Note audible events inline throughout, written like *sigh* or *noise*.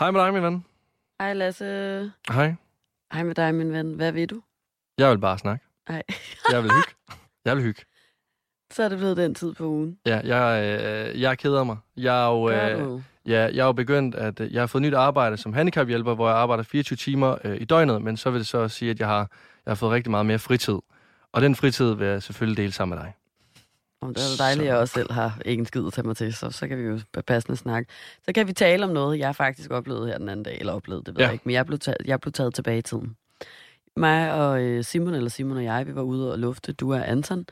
Hej med dig, min ven. Hej Lasse. Hej. Hej med dig, min ven. Hvad ved du? Jeg vil bare snakke. Hej. Jeg vil hygge. Jeg vil hygge. Så er det blevet den tid på ugen. Ja, jeg, øh, jeg keder mig. Jeg er jo, øh, ja, jeg er jo begyndt, at øh, jeg har fået nyt arbejde som handicaphjælper, hvor jeg arbejder 24 timer øh, i døgnet, men så vil det så sige, at jeg har, jeg har fået rigtig meget mere fritid. Og den fritid vil jeg selvfølgelig dele sammen med dig. Om det er dejligt, at jeg også selv har ikke en skid at tage mig til, så, så kan vi jo passende snakke. Så kan vi tale om noget, jeg faktisk oplevede her den anden dag, eller oplevede, det ved Ja. jeg ikke, men jeg blev, taget, jeg blev taget tilbage i tiden. Mig og øh, Simon, eller Simon og jeg, vi var ude og lufte, du og Anton,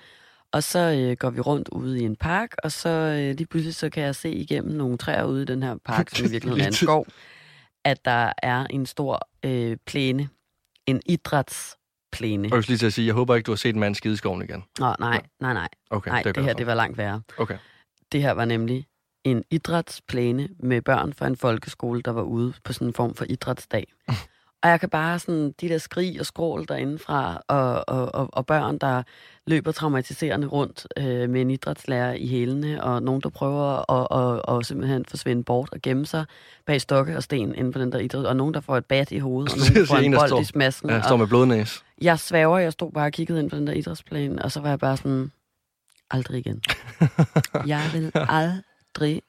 og så øh, går vi rundt ude i en park, og så øh, lige pludselig så kan jeg se igennem nogle træer ude i den her park, som i *laughs* virkeligheden er en skov, at der er en stor øh, plæne, en idrætsplæne. Og jeg lige til at sige, jeg håber ikke, du har set en mand skide skoven igen. Nå, nej, nej, nej. Okay, Nej, det glad her, det var langt værre. Okay. Det her var nemlig en idrætsplæne med børn fra en folkeskole, der var ude på sådan en form for idrætsdag. *laughs* Og jeg kan bare sådan, de der skrig og skrål derindefra, og, og, og, og børn, der løber traumatiserende rundt øh, med en idrætslærer i hælene, og nogen, der prøver at, at, at simpelthen forsvinde bort og gemme sig bag stokke og sten inde på den der idræt, og nogen, der får et bat i hovedet, *laughs* og nogen, der får En, en bold står- i smasken. Ja, og står med blodnæs. jeg svæver, jeg stod bare og kiggede ind på den der idrætsplan, og så var jeg bare sådan, aldrig igen. *laughs* jeg vil aldrig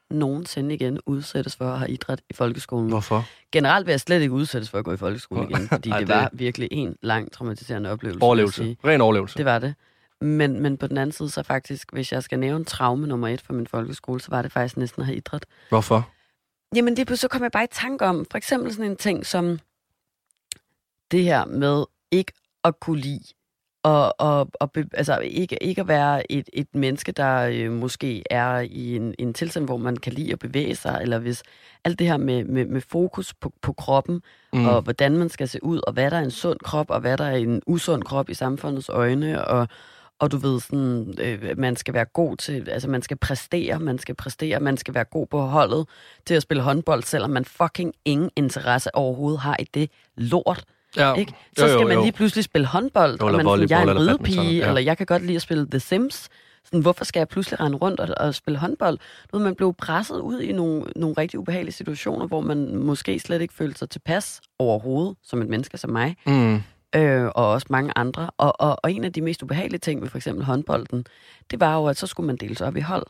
nogensinde igen udsættes for at have idræt i folkeskolen. Hvorfor? Generelt vil jeg slet ikke udsættes for at gå i folkeskolen igen, *laughs* fordi Ej, det det- var virkelig en lang traumatiserende oplevelse. Overlevelse. Ren overlevelse. Det var det. Men, men på den anden side, så faktisk, hvis jeg skal nævne traume nummer et for min folkeskole, så var det faktisk næsten at have idræt. Hvorfor? Jamen, det så kom jeg bare i tanke om, for eksempel sådan en ting som det her med ikke at kunne lide, og, og, og be, altså ikke, ikke at være et, et menneske, der øh, måske er i en, en tilstand, hvor man kan lide at bevæge sig, eller hvis alt det her med, med, med fokus på, på kroppen, mm. og hvordan man skal se ud, og hvad der er en sund krop, og hvad der er en usund krop i samfundets øjne, og, og du ved, sådan, øh, man skal være god til, altså man skal præstere, man skal præstere, man skal være god på holdet til at spille håndbold, selvom man fucking ingen interesse overhovedet har i det lort. Ja. Ikke? Så skal man lige pludselig spille håndbold, Jo, og eller man sådan, jeg er en eller ridepige, ja. eller jeg kan godt lide at spille The Sims. Sådan, hvorfor skal jeg pludselig rende rundt og, og spille håndbold? Ved, man blev presset ud i nogle, nogle rigtig ubehagelige situationer, hvor man måske slet ikke følte sig tilpas overhovedet, som et menneske som mig, Mm. øh, og også mange andre. Og, og, og en af de mest ubehagelige ting ved for eksempel håndbolden, det var jo, at så skulle man deles op i hold.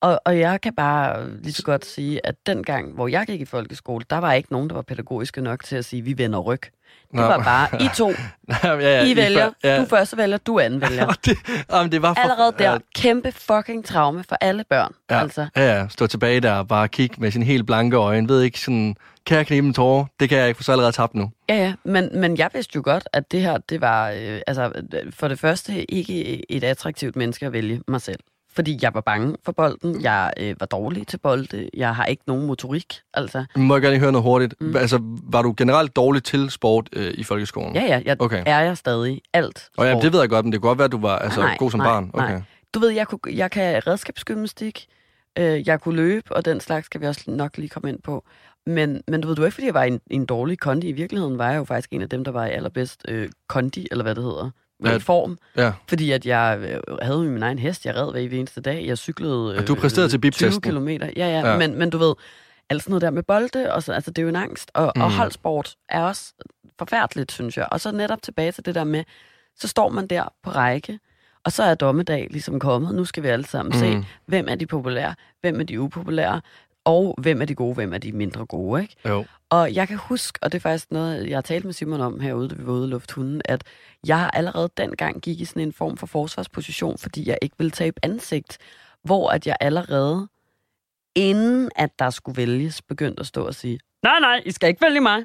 Og, og jeg kan bare lige så godt sige, at den gang, hvor jeg gik i folkeskole, der var ikke nogen, der var pædagogiske nok til at sige, vi vender ryg. Det Nå. var bare, I to, *laughs* ja, ja, I vælger, før- ja. du første vælger, du anden vælger. Og *laughs* det, jamen, det var for, Allerede der, Ja, kæmpe fucking traume for alle børn. ja, Altså, ja, ja, stå tilbage der og bare kigge med sin helt blanke øjne. Ved ikke sådan, kan jeg knibe en tårer? Det kan jeg ikke, for så er allerede tabt nu. Ja, ja, men, men jeg vidste jo godt, at det her, det var øh, altså, øh, for det første ikke et attraktivt menneske at vælge mig selv. Fordi jeg var bange for bolden, jeg øh, var dårlig til bolde, jeg har ikke nogen motorik, altså. Må jeg gerne høre noget hurtigt? Mm. Altså, var du generelt dårlig til sport øh, i folkeskolen? Ja, ja, jeg Okay. er jeg stadig alt. Og ja, sport. det ved jeg godt, men det kunne godt være, at du var altså, Nej, god som nej, barn. Okay. nej. Du ved, jeg, kunne, jeg kan redskabsgymnastik, øh, jeg kunne løbe, og den slags skal vi også nok lige komme ind på. Men, men du ved, var ikke, fordi jeg var en, en dårlig kondi. I virkeligheden var jeg jo faktisk en af dem, der var i allerbedst øh, kondi, eller hvad det hedder, Ja. ja. form. Ja. Fordi at jeg øh, havde min egen hest, jeg red hver eneste dag. Jeg cyklede øh, Og du præsterede til 20 biptesten. kilometer. Ja, ja, Ja. Men, men du ved, alt sådan noget der med bolde, og så, altså, det er jo en angst. Og, mm. og holdsport er også forfærdeligt, synes jeg. Og så netop tilbage til det der med, så står man der på række, og så er dommedag ligesom kommet. Nu skal vi alle sammen mm. se, hvem er de populære, hvem er de upopulære, og hvem er de gode, hvem er de mindre gode, ikke? Jo. Og jeg kan huske, og det er faktisk noget, jeg har talt med Simon om herude, da vi var ude i lufthunden, at jeg allerede dengang gik i sådan en form for forsvarsposition, fordi jeg ikke ville tabe ansigt, hvor at jeg allerede, inden at der skulle vælges, begyndte at stå og sige, nej, nej, I skal ikke vælge mig.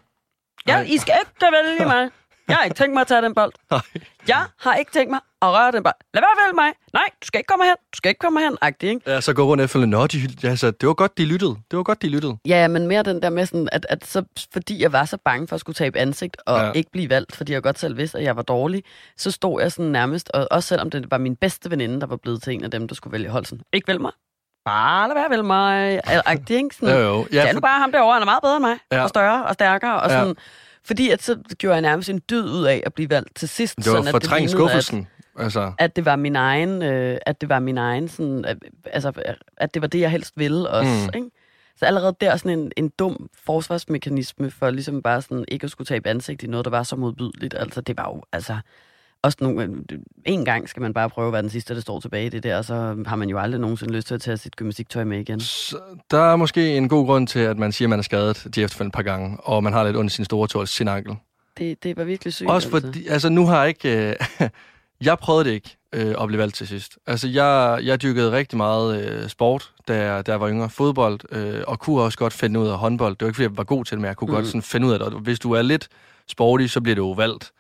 Ja. I skal ikke vælge mig. *laughs* Jeg har ikke tænkt mig at tage den bold. *laughs* Nej. Jeg har ikke tænkt mig at røre den bold. Lad være at vælge mig. Nej, du skal ikke komme hen. Du skal ikke komme hen. Agtig, ikke? Ja, så gå rundt efter, nå, de, altså, det var godt, de lyttede. Det var godt, de lyttede. Ja, men mere den der med sådan, at, at så, fordi jeg var så bange for at skulle tabe ansigt og Ja. ikke blive valgt, fordi jeg godt selv vidste, at jeg var dårlig, så stod jeg sådan nærmest, og også selvom det var min bedste veninde, der var blevet til en af dem, der skulle vælge hold, sådan, ikke vælg mig. Bare lad være at vælge mig. Agtig, ikke? Sådan, Jo, jo. Ja, er for, nu bare ham derovre, han er meget bedre end mig, Ja. og større og stærkere, og Ja. Fordi at så gjorde jeg nærmest en dyd ud af at blive valgt til sidst. det var sådan, at fortrængt at- skuffelsen. Altså, at det var min egen, øh, at det var min egen sådan, øh, altså, at det var det, jeg helst ville også, mm. ikke? Så allerede der sådan en, en dum forsvarsmekanisme for ligesom bare sådan ikke at skulle tabe ansigt i noget, der var så modbydeligt. Altså, det var jo, altså... Også nogle, en gang skal man bare prøve at være den sidste, der står tilbage i det der, og så har man jo aldrig nogensinde lyst til at tage sit gymnastiktøj med igen. Så der er måske en god grund til, at man siger, at man er skadet de efterfølgende par gange, og man har lidt ondt i sin store tår, sin ankel. Det, det var virkelig sygt. Også altså. fordi, altså nu har jeg ikke... Øh, *laughs* jeg prøvede det ikke øh, at blive valgt til sidst. Altså jeg, jeg dyrkede rigtig meget øh, sport, da jeg, da jeg var yngre. Fodbold, øh, og kunne også godt finde ud af håndbold. Det var ikke, fordi jeg var god til det, men jeg kunne mm. godt sådan finde ud af det. Og hvis du er lidt sporty, så bliver det jo valgt.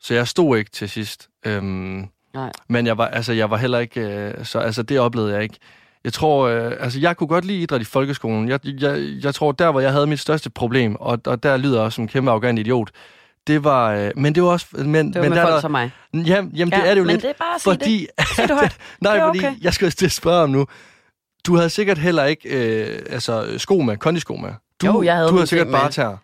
Så jeg stod ikke til sidst. Øhm, Nej. Men jeg var, altså, jeg var heller ikke... Øh, så altså, det oplevede jeg ikke. Jeg tror, øh, altså jeg kunne godt lide idræt i folkeskolen. Jeg, jeg, jeg tror, der hvor jeg havde mit største problem, og, og der lyder også som en kæmpe arrogant idiot, det var, øh, men det var også... Men, Det var men med der, folk der, som mig. Jamen, jamen Ja, det er det jo men lidt, det er bare at sige fordi... Sig det højt. *laughs* nej, Det fordi okay. jeg skal til at spørge om nu. Du havde sikkert heller ikke øh, altså, sko med, kondisko med. Du, Jo, jeg havde du havde sikkert bare tær.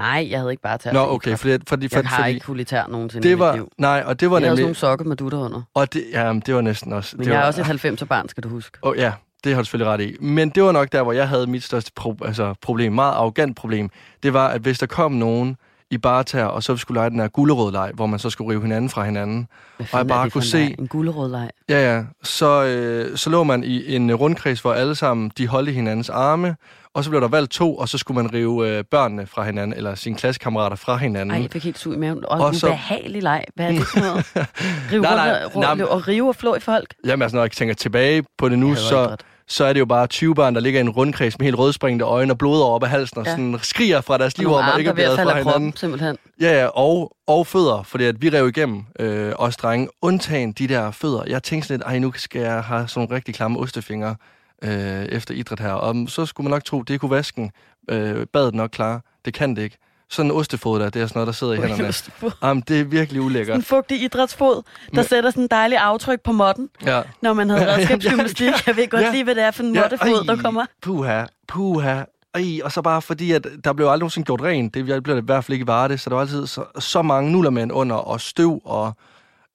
Nej, jeg havde ikke bare taget Nå, okay, fordi, fordi, Jeg fordi, har fordi ikke kulitær nogensinde i det mit var, liv. nej, og det var Jeg havde sådan nemlig, nogle sokker med dutter under. og det, jamen, det var næsten også, Men det jeg var, er også et 90'er barn, skal du huske. Oh, ja, det har du selvfølgelig ret i. Men det var nok der, hvor jeg havde mit største pro- altså, problem, meget arrogant problem. Det var, at hvis der kom nogen i barter, og så skulle lege den her gulerødleg, hvor man så skulle rive hinanden fra hinanden. Hvad Og jeg bare kunne se- leg? En gulerødleg. Ja, ja. Så, øh, så lå man i en rundkreds, hvor alle sammen de holdt i hinandens arme, og så blev der valgt to, og så skulle man rive øh, børnene fra hinanden, eller sine klassekammerater fra hinanden. Ej, jeg fik helt sug i maven. Og, Og så- behagelig leg. Hvad er det for noget? *laughs* Rive Nej, nej, rundt, nej, og, rive og flå i folk? Jamen altså, når jeg tænker tilbage på det nu, så, idræt. Så er det jo bare 20 børn, der ligger i en rundkreds med helt rødspringende øjne og blod over halsen, og Ja. sådan skriger fra deres liv, om at ikke er blevet fra af hinanden. kroppen, simpelthen. Ja, ja, og, og fødder, fordi at vi rev igennem øh, os drenge, undtagen de der fødder. Jeg tænkte sådan lidt, ej, nu skal jeg have sådan nogle rigtig klamme ostefingre øh, efter idræt her. Og så skulle man nok tro, det kunne vasken øh, badet nok klare. Det kan det ikke. Sådan en ostefod der, det er sådan noget, der sidder i hænderne. Jamen, det er virkelig ulækkert. En fugtig idrætsfod, der Men- sætter sådan en dejlig aftryk på modden, Ja. når man havde *laughs* Ja, ja, redskabsgymnastik. Jeg ved godt ja. lige, hvad det er for en mottefod, der kommer. Puha, puha. Ej, og så bare fordi, at der blev aldrig nogensinde gjort rent. Det blev det i hvert fald ikke i Varde, så der var altid så, så mange nullermænd under, og støv, og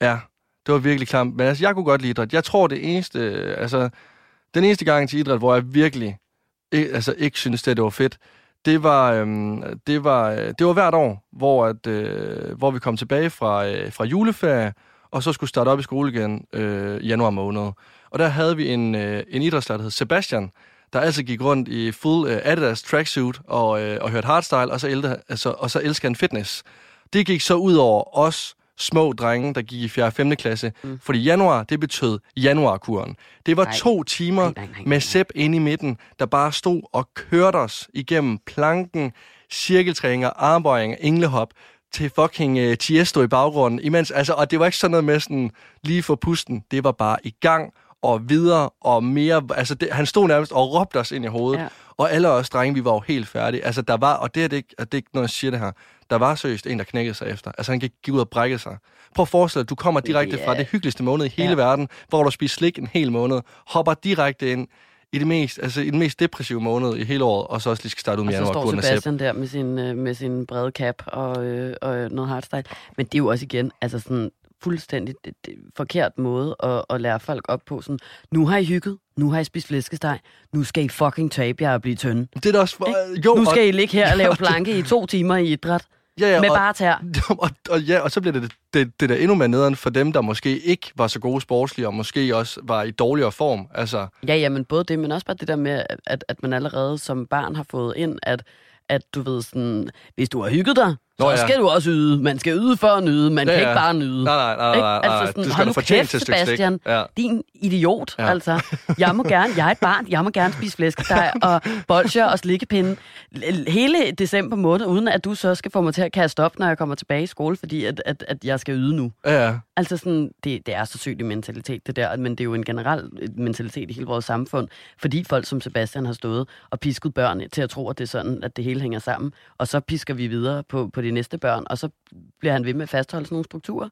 ja, det var virkelig klamt. Men altså, jeg kunne godt lide idræt. Jeg tror, det eneste, øh, altså, den eneste gang til idræt, hvor jeg virkelig altså, ikke synes, det, det var fedt, det var, øhm, det var, det var hvert år, hvor, at, øh, hvor vi kom tilbage fra, øh, fra juleferie, og så skulle starte op i skole igen øh, i januar måned. Og der havde vi en, øh, en idrætslærer, der hed Sebastian, der altså gik rundt i full øh, Adidas tracksuit og, øh, og hørte hardstyle, og så, ælte, altså, og så elskede han fitness. Det gik så ud over os små drenge, der gik i 4. og 5. klasse, mm. fordi januar, det betød januarkuren. Det var Nej. to timer Nej, nej, nej, nej, med Sepp inde i midten, der bare stod og kørte os igennem planken, cirkeltræninger, armbøjninger, englehop, til fucking uh, Tiesto i baggrunden. Imens, altså, og det var ikke sådan noget med sådan lige for pusten. Det var bare i gang og videre og mere. Altså, det, han stod nærmest og råbte os ind i hovedet. Ja. Og alle os drenge, vi var jo helt færdige. Altså, der var, og det er det ikke, og det er ikke noget, jeg siger det her, der var seriøst en, der knækkede sig efter. Altså, han gik, ud og brækkede sig. Prøv at forestille dig, du kommer direkte Ja. fra det hyggeligste måned i hele Ja. verden, hvor du spiser slik en hel måned, hopper direkte ind i, det mest, altså, i den mest depressive måned i hele året, og så også lige skal starte ud med Og så står januar. Sebastian. Sebastian der med sin, øh, med sin brede cap og, øh, og noget hardstyle. Men det er jo også igen, altså sådan fuldstændig det, det, forkert måde at, at lære folk op på. Sådan, nu har I hygget, nu har I spist flæskesteg, nu skal I fucking tabe jer og blive tynde. Det er da også... For, jo, nu skal og, I ligge her og *laughs* lave planke i to timer i idræt ja, ja, med og, bare tær. *laughs* og, og, ja, og så bliver det, det, det der endnu mere nederen for dem, der måske ikke var så gode sportslige, og måske også var i dårligere form. Altså, Ja, ja, men både det, men også bare det der med, at, at man allerede som barn har fået ind, at, at du ved sådan, hvis du har hygget dig, Nå, ja. ja. skal du også yde. Man skal yde for at nyde, man Ja, kan ja. ikke bare nyde. nej, nej, nej, nej, nej, Altså sådan, hold skal du fortjene til. Sebastian. Ja. Din idiot, Ja. altså. Jeg må gerne, jeg er et barn, jeg må gerne spise flæskesteg og bolcher og slikkepinde hele december måned, uden at du så skal få mig til at kaste op, når jeg kommer tilbage i skole, fordi at, at, at jeg skal yde nu. Ja. Altså sådan, det, det er så sygt en mentalitet, det der, men det er jo en generel mentalitet i hele vores samfund, fordi folk som Sebastian har stået og pisket børn til at tro, at det er sådan, at det hele hænger sammen, og så pisker vi videre på, på de næste børn, og så bliver han ved med at fastholde sådan nogle strukturer.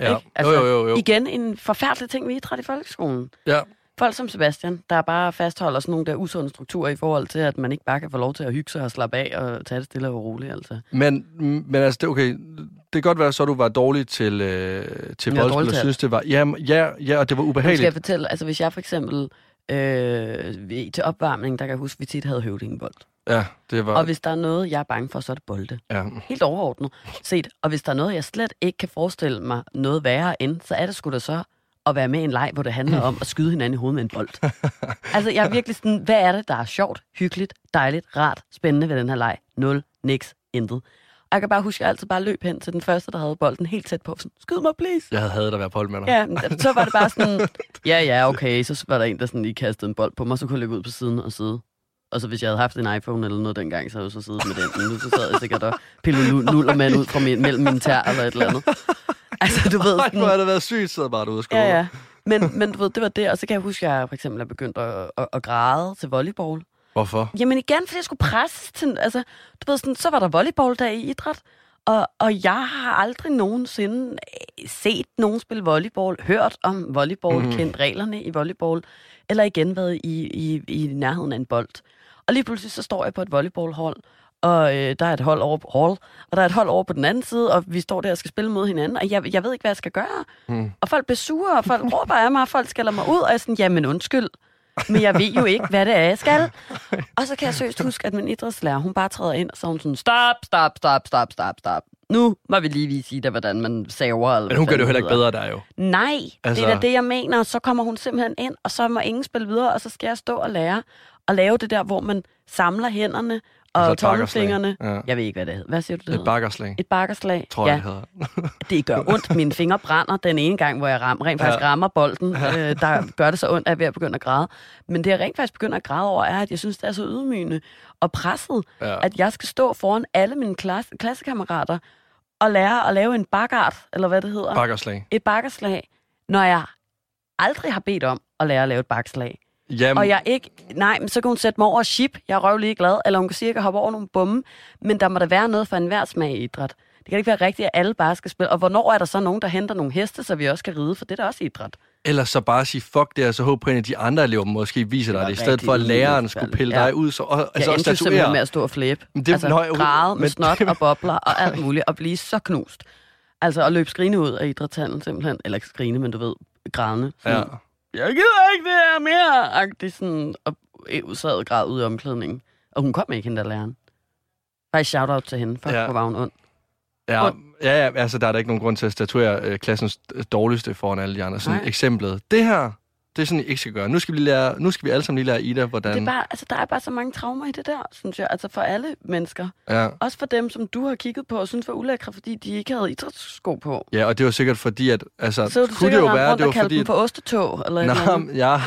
ja. Ikke? Altså, jo, jo, jo, jo. Igen en forfærdelig ting, vi idræt i folkeskolen. Ja. Folk som Sebastian, der bare fastholder sådan nogle der usunde strukturer i forhold til, at man ikke bare kan få lov til at hygge sig og slappe af og tage det stille og roligt. Altså. Men, men altså, det, okay, det kan godt være, så du var dårlig til, øh, til boldspil, og synes, det var... Ja, ja, ja, og det var Nu skal jeg ubehageligt. fortælle, altså hvis jeg for eksempel øh, til opvarmning, der kan jeg huske, at vi tit havde høvdingebold. Ja, det var... Og hvis der er noget, jeg er bange for, så er det bolde. Ja. Helt overordnet set. Og hvis der er noget, jeg slet ikke kan forestille mig noget værre end, så er det sgu da så at være med i en leg, hvor det handler om at skyde hinanden i hovedet med en bold. *laughs* altså, jeg er virkelig sådan, hvad er det, der er sjovt, hyggeligt, dejligt, rart, spændende ved den her leg? Nul, niks, intet. Og jeg kan bare huske, at jeg altid bare løb hen til den første, der havde bolden helt tæt på. Sådan, skyd mig, please. Jeg havde hadet at være på hold med dig. Ja, men så var det bare sådan, *laughs* ja, ja, okay. Så var der en, der sådan lige kastede en bold på mig, så kunne jeg løbe ud på siden og sidde. Og så hvis jeg havde haft en iPhone eller noget dengang, så havde jeg så siddet med den. Men nu så sad jeg sikkert og pillede nu- nullermand ud fra min, mellem mine tær eller et eller andet. Altså, du ved, Ej, hvor har det været sygt, så bare derude og skole. Ja, ja. Men, men du ved, det var det. Og så kan jeg huske, at jeg for eksempel er begyndt at, at, at græde til volleyball. Hvorfor? Jamen igen, fordi jeg skulle presses til... Altså, du ved, sådan, så var der volleyballdag i idræt. Og, og jeg har aldrig nogensinde øh, set nogen spille volleyball, hørt om volleyball, Mhm. mm. kendt reglerne i volleyball, eller igen været i, i, i nærheden af en bold. Og lige pludselig så står jeg på et volleyballhold, og øh, der er et hold over på hall, og der er et hold over på den anden side, og vi står der og skal spille mod hinanden, og jeg, jeg ved ikke, hvad jeg skal gøre. Mm. Og folk bliver sure, og folk *laughs* råber af mig, og folk skælder mig ud, og jeg er sådan, jamen undskyld, men jeg ved jo ikke, hvad det er, jeg skal. *laughs* Og så kan jeg seriøst huske, at min idrætslærer, hun bare træder ind, og så hun sådan, stop, stop, stop, stop, stop, stop. Nu må vi lige vise dig, hvordan man saver. Eller Men hun gør det jo heller ikke bedre der jo. Nej, altså... Altså- det er da det, jeg mener. Så kommer hun simpelthen ind, og så må ingen spille videre, og så skal jeg stå og lære at lave det der, hvor man samler hænderne og Altså tommelfingrene. Ja. Jeg ved ikke, hvad det hedder. Hvad siger du, det Et bakkerslag, Et bakkerslag. tror ja, jeg, det hedder. *laughs* det gør ondt. Mine fingre brænder den ene gang, hvor jeg ram, rent faktisk Ja. rammer bolden. Øh, der *laughs* gør det så ondt, at jeg er ved at begynde at græde. Men det, jeg rent faktisk begynder at græde over, er, at jeg synes, det er så ydmygende og presset, Ja. at jeg skal stå foran alle mine klasse, klassekammerater og lære at lave en bakkart, eller hvad det hedder. Bakkerslag. et bakkerslag, når jeg aldrig har bedt om at lære at lave et bakslag. Jamen, Og jeg ikke... Nej, men så kan hun sætte mig over ship. Jeg er røvlig glad. Eller hun kan sige, at jeg kan hoppe over nogle bomme. Men der må der være noget for enhver smag i idræt. Det kan ikke være rigtigt, at alle bare skal spille. Og hvornår er der så nogen, der henter nogle heste, så vi også kan ride? For det er da også idræt. Ellers så bare sige fuck det, og så håbe på, at en af de andre elever måske viser dig det, i stedet for at læreren skulle pille Ja. dig ud. Så, og, Jeg altså, og endte jo simpelthen statuere. med at stå og flæbe. Men det- altså, nøj, græde med men- snot og *laughs* bobler og alt muligt, og blive så knust. Altså at løbe skrine ud af idrætshallen simpelthen. Eller ikke skrine, men du ved, grædende. Sådan, Ja. jeg gider ikke det her mere, agtig sådan, og sad græd ud i omklædningen. Og hun kom ikke, hende der læreren. Faktisk shout-out til hende, for Ja. ja. hvor var hun ond. Ja, ja, ja, altså der er der ikke nogen grund til at statuere øh, klassens dårligste foran alle de andre. Sådan Nej. eksemplet. Det her, det er sådan, I ikke skal gøre. Nu skal vi, lære, nu skal vi alle sammen lige lære Ida, hvordan... Det er bare, altså, der er bare så mange traumer i det der, synes jeg. Altså for alle mennesker. ja. Også for dem, som du har kigget på og synes var ulækre, fordi de ikke havde idrætssko på. ja, og det var sikkert fordi, at... Altså, Så du kunne det jo være, det og var fordi... dem for ostetog, eller et eller Nej, andet. *laughs* men jeg,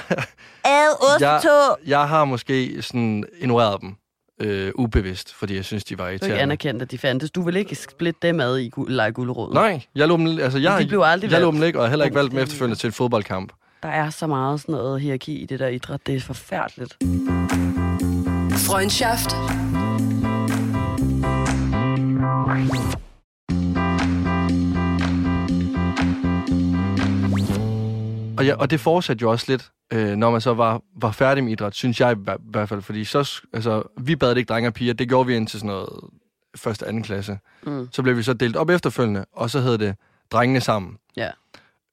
Ad, ostetog! jeg har måske sådan ignoreret dem øh, ubevidst, fordi jeg synes, de var Du er ikke irriterende. anerkendt, at de fandtes. Du vil ikke splitte dem ad i gu- lege gulerod. Nej, jeg lå dem, altså jeg, de blev aldrig jeg lå valgt. dem ikke, og jeg heller ikke valgt dem efterfølgende til en fodboldkamp. Der er så meget sådan noget hierarki i det der idræt. Det er forfærdeligt. Freundschaft. Og, ja, og det fortsatte jo også lidt, øh, når man så var, var færdig med idræt, synes jeg i hver- hvert fald. Fordi så, altså, vi bad ikke drenge og piger, det gjorde vi indtil sådan noget første og anden klasse. Mm. Så blev vi så delt op efterfølgende, og så hed det drengene sammen. Ja.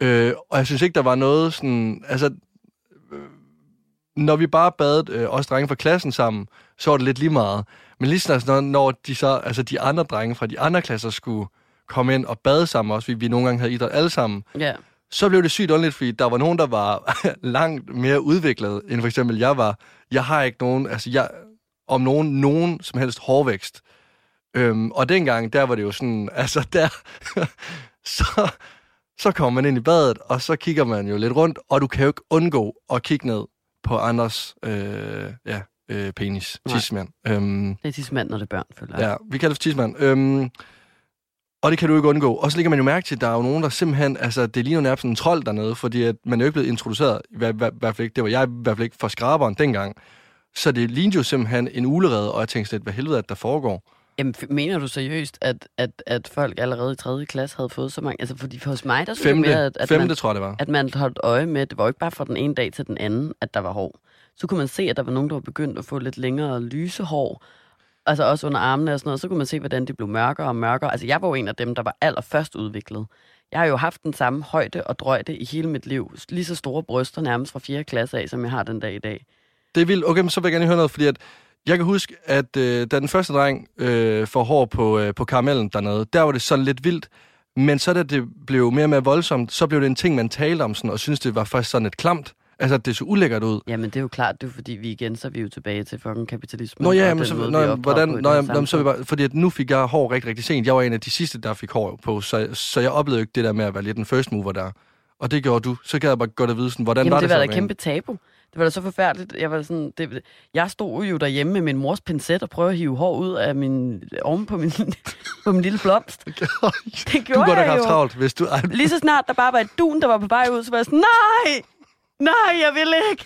Øh, og jeg synes ikke, der var noget sådan... Altså, øh, når vi bare bad øh, os drenge fra klassen sammen, så var det lidt lige meget. Men lige snart, når, når de, så, altså de andre drenge fra de andre klasser skulle komme ind og bade sammen også, fordi vi nogle gange havde idræt alle sammen, Ja. Så blev det sygt underligt, fordi der var nogen, der var *laughs* langt mere udviklet, end for eksempel jeg var. Jeg har ikke nogen, altså jeg, om nogen, nogen som helst hårvækst. Øhm, og dengang, der var det jo sådan, *laughs* altså der, *laughs* så, så kommer man ind i badet, og så kigger man jo lidt rundt, og du kan jo ikke undgå at kigge ned på andres, øh, ja, øh, penis, Nej. tidsmand. Øhm, Det er tidsmand, når det er børn, føler jeg. Ja, vi kalder det for tidsmand. Øhm, og det kan du ikke undgå. Og så ligger man jo mærke til, at der er jo nogen, der simpelthen... Altså, det ligner nærmest en trold dernede, fordi at man er jo ikke blevet introduceret. I hver- hver- hvert fald ikke. Det var jeg i hvert fald ikke for skraberen dengang. Så det lignede jo simpelthen en ulerede, og jeg tænkte lidt, hvad helvede det, der foregår? Jamen, mener du seriøst, at, at, at folk allerede i 3. klasse havde fået så mange... Altså, fordi for hos mig, der synes mere, at, at, femte man, tror jeg, det var. at man holdt øje med, det var jo ikke bare fra den ene dag til den anden, at der var hår. Så kunne man se, at der var nogen, der var begyndt at få lidt længere lyse hår. Altså også under armene og sådan noget. Så kunne man se, hvordan det blev mørkere og mørkere. Altså, jeg var jo en af dem, der var allerførst udviklet. Jeg har jo haft den samme højde og drøjde i hele mit liv. Lige så store bryster nærmest fra 4. klasse af, som jeg har den dag i dag. Det er vildt. Okay, men så vil jeg gerne høre noget, fordi at jeg kan huske, at øh, da den første dreng øh, får hår på, øh, på karamellen dernede, der var det sådan lidt vildt. Men så da det blev mere og mere voldsomt, så blev det en ting, man talte om sådan, og synes det var faktisk sådan et klamt. Altså, det så ulækkert ud. Jamen, det er jo klart, det er fordi, vi igen, så er vi jo tilbage til fucking kapitalismen. Nå ja, men så, måde, nå, jamen, hvordan, nå, jamen, her så vil jeg bare, fordi at nu fik jeg hår rigtig, rigtig sent. Jeg var en af de sidste, der fik hår på, så, så jeg oplevede jo ikke det der med at være lidt den first mover der. Og det gjorde du. Så kan jeg bare godt at vide, sådan, hvordan Jamen, var det, det, var da et kæmpe tabu. Det var da så forfærdeligt. Jeg, var sådan, det, jeg stod jo derhjemme med min mors pincet og prøvede at hive hår ud af min, oven på min, på min lille blomst. en- *laughs* Det Du gjorde kunne da jeg have jo. travlt, hvis du... Lige så snart der bare var et dun, der var på vej ud, så var jeg sådan, nej, nej, jeg vil ikke.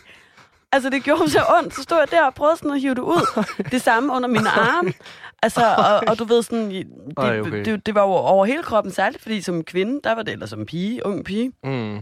Altså, det gjorde så ondt. Så stod jeg der og prøvede sådan at hive det ud. *laughs* Det samme under mine arme. Altså, og, og du ved sådan, det, Ej, okay. det, det var jo over hele kroppen, særligt fordi som kvinde, der var det, eller som pige, ung pige, mm.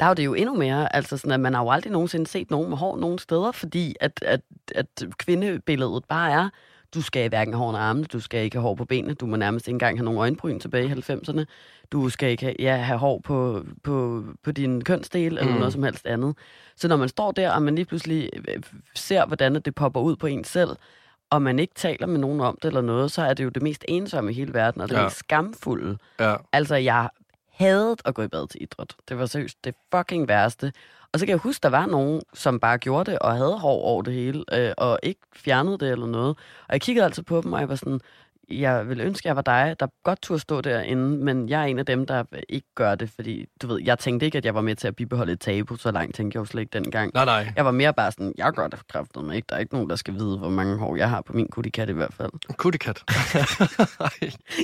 der er jo det jo endnu mere, altså sådan, at man har jo aldrig nogensinde set nogen med hår nogen steder, fordi at, at, at kvindebilledet bare er, du skal hverken have hår armene, du skal ikke have hår på benene, du må nærmest ikke engang have nogen øjenbryn tilbage i 90'erne, du skal ikke have, ja, have hår på, på, på din kønsdel eller Mm. noget som helst andet. Så når man står der, og man lige pludselig øh, ser, hvordan det popper ud på en selv, og man ikke taler med nogen om det eller noget, så er det jo det mest ensomme i hele verden, og det Ja. mest skamfulde. Ja. Altså, jeg havde at gå i bad til idræt. Det var seriøst det fucking værste. Og så kan jeg huske, der var nogen, som bare gjorde det, og havde hår over det hele, øh, og ikke fjernede det eller noget. Og jeg kiggede altid på dem, og jeg var sådan, jeg ville ønske, jeg var dig, der godt turde stå derinde, men jeg er en af dem, der ikke gør det, fordi, du ved, jeg tænkte ikke, at jeg var med til at bibeholde et tabu, så langt tænkte jeg jo slet ikke dengang. Nej, nej. Jeg var mere bare sådan, jeg gør det kræftet mig ikke. Der er ikke nogen, der skal vide, hvor mange hår jeg har på min kuttikat i hvert fald. Kuttikat. *laughs*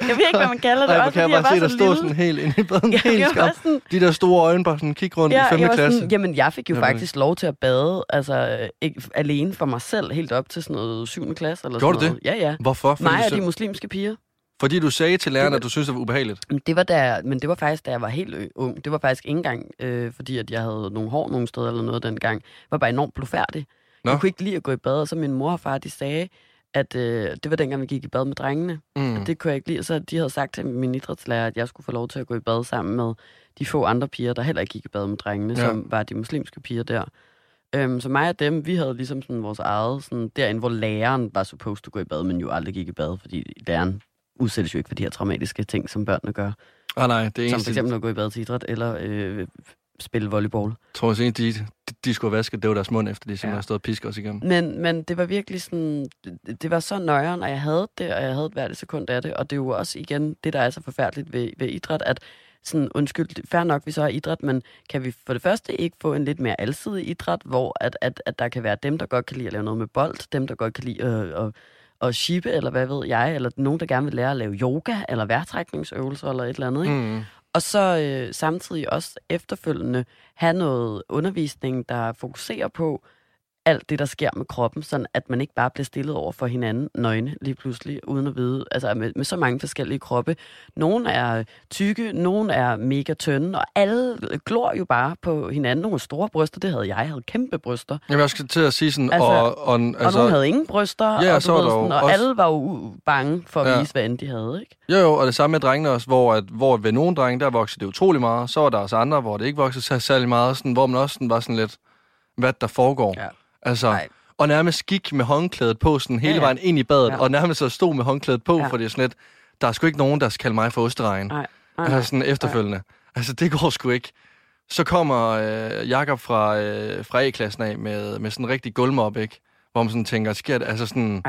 Jeg ved ikke, hvad man kalder det. Nej, også kan jeg bare se var dig så stå lille. sådan helt inde i baden. Jeg, helt jeg var sådan, De der store øjne bare sådan kigge rundt i 5. jeg klasse. Sådan, jamen, jeg fik jo Jeg ved faktisk lov til at bade, altså ikke, alene for mig selv, helt op til sådan noget 7. klasse. Eller Gjorde sådan du noget. Ja, ja. Hvorfor? Og de så, muslimske piger. fordi du sagde til læreren, at du synes det var ubehageligt. Men Det var, da, men det var faktisk, da jeg var helt ung. Det var faktisk ikke engang, øh, fordi at jeg havde nogle hår nogle steder eller noget dengang. Jeg var bare enormt blufærdig. Nå. Jeg kunne ikke lide at gå i bad, og så min mor og far, de sagde, at øh, det var dengang, vi gik i bad med drengene. Mm. Og det kunne jeg ikke lide. Og så de havde sagt til min idrætslærer, at jeg skulle få lov til at gå i bad sammen med de få andre piger, der heller ikke gik i bad med drengene, ja. som var de muslimske piger der. Øhm, så mig og dem, vi havde ligesom sådan vores eget, sådan derinde, hvor læreren var supposed to gå i bad, men jo aldrig gik i bad, fordi læreren udsættes jo ikke for de her traumatiske ting, som børnene gør. Ah, nej, det er Som for eksempel at gå i bad til idræt, eller øh, spille volleyball. tror jeg, de, de, skulle have vasket, det var deres mund, efter de simpelthen Ja. stået og pisket os igennem. Men, men det var virkelig sådan, det, det var så nøjeren, og jeg havde det, og jeg havde hvert et sekund af det, og det er jo også igen det, der er så forfærdeligt ved, ved idræt, at sådan, undskyld, fair nok, vi så er idræt, men kan vi for det første ikke få en lidt mere alsidig idræt, hvor at, at, at der kan være dem, der godt kan lide at lave noget med bold, dem, der godt kan lide at, at, at shippe, eller hvad ved jeg, eller nogen, der gerne vil lære at lave yoga, eller vejrtrækningsøvelser, eller et eller andet, ikke? Mm. Og så øh, samtidig også efterfølgende have noget undervisning, der fokuserer på alt det, der sker med kroppen, sådan at man ikke bare bliver stillet over for hinanden nøgne lige pludselig, uden at vide, altså med, med så mange forskellige kroppe. Nogle er tykke, nogle er mega tynde, og alle glor jo bare på hinanden. Nogle store bryster, det havde jeg, jeg havde kæmpe bryster. Jamen, jeg skal til at sige sådan, Altså- og, og, Altså, og nogle havde ingen bryster, Ja, og, så ved, sådan, og også- alle var jo bange for at Ja. vise, hvad end de havde, ikke? Jo, jo, og det samme med drengene også, hvor, at, hvor ved nogle drenge, der voksede det utrolig meget. Så var der også andre, hvor det ikke voksede særlig meget, sådan, hvor man også sådan, var sådan lidt, hvad der foregår. Ja. Altså, Nej. og nærmest gik med håndklædet på sådan hele Ja, ja. vejen ind i badet, Ja. og nærmest så stod med håndklædet på, Ja. for det er sådan lidt, der er sgu ikke nogen, der skal kalde mig for osteregn. Nej, nej, Altså sådan efterfølgende. Altså, det går sgu ikke. Så kommer øh, Jakob fra, øh, fra A-klassen af med, med sådan en rigtig gulvmop, ikke? Hvor man sådan tænker, sker det? Altså sådan,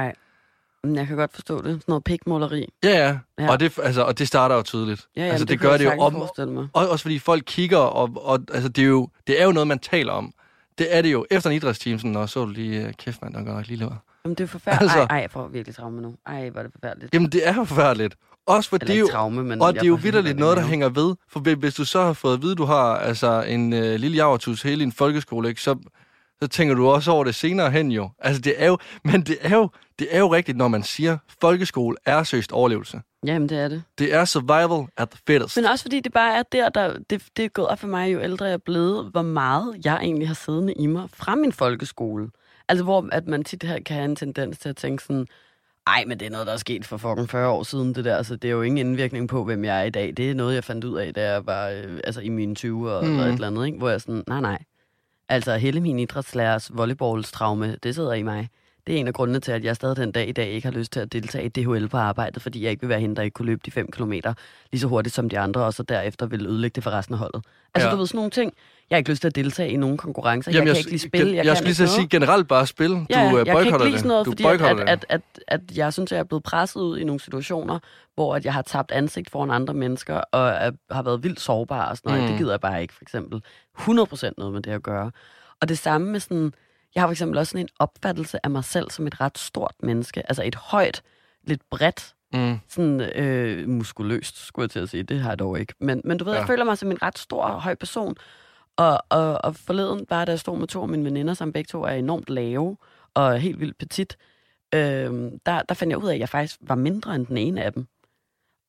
Men Jeg kan godt forstå det. Sådan noget pikmåleri. ja, ja. Ja. Og, det, altså, og det starter jo tydeligt. Ja, ja, altså, det, det, gør jeg det jo mig. Og også fordi folk kigger, og, og altså, det, er jo, det er jo noget, man taler om. Det er det jo. Efter en idrætsteam, sådan, og så du lige, øh, kæft mand, der gør nok lige lever. Jamen, det er forfærdeligt. Altså-. Ej, ej, jeg får virkelig traume nu. Ej, hvor er det forfærdeligt. Jamen, det er forfærdeligt. Også for det er jo, traume, men... og det er jo vidderligt noget, der hænger ved. For hvis- du så har fået at vide, du har altså, en øh, lille javertus hele din folkeskole, ikke, så, så tænker du også over det senere hen jo. Altså, det er jo, men det er jo, det er jo rigtigt, når man siger, folkeskole er søst overlevelse. Jamen, det er det. Det er survival at the fittest. Men også fordi det bare er der, der det, det er gået op for mig, jo ældre jeg er blevet, hvor meget jeg egentlig har siddende i mig fra min folkeskole. Altså, hvor at man tit her kan have en tendens til at tænke sådan, Ej, men det er noget, der er sket for fucking 40 år siden, det der. Altså, det er jo ingen indvirkning på, hvem jeg er i dag. Det er noget, jeg fandt ud af, da jeg var øh, altså, i mine 20'er mm. eller et eller andet, ikke? Hvor jeg sådan, nej, nej. Altså, hele min idrætslærers volleyballstraume, det sidder i mig. Det er en af grundene til, at jeg stadig den dag i dag ikke har lyst til at deltage i DHL på arbejdet, fordi jeg ikke vil være hende, der ikke kunne løbe de 5 km lige så hurtigt som de andre, og så derefter vil ødelægge det for resten af holdet. Altså, ja. du ved sådan nogle ting. Jeg har ikke lyst til at deltage i nogen konkurrencer. Jamen, jeg, jeg, kan ikke lide spil. Jeg, Jeg, jeg skulle lige sige generelt bare spil. Du Ja, ja, jeg kan ikke lide sådan noget, det. Du fordi at, at, at, at, at jeg synes, at jeg er blevet presset ud i nogle situationer, hvor at jeg har tabt ansigt foran andre mennesker, og er, har været vildt sårbar og sådan noget. Mm. Det gider jeg bare ikke, for eksempel. 100% noget med det at gøre. Og det samme med sådan... Jeg har for eksempel også sådan en opfattelse af mig selv som et ret stort menneske. Altså et højt, lidt bredt, Mm. sådan øh, muskuløst, skulle jeg til at sige. Det har jeg dog ikke. Men, men du ved, ja. Jeg føler mig som en ret stor og høj person. Og, og, og forleden, bare da jeg stod med to af mine veninder, som begge to er enormt lave og helt vildt petit, øh, der, der fandt jeg ud af, at jeg faktisk var mindre end den ene af dem.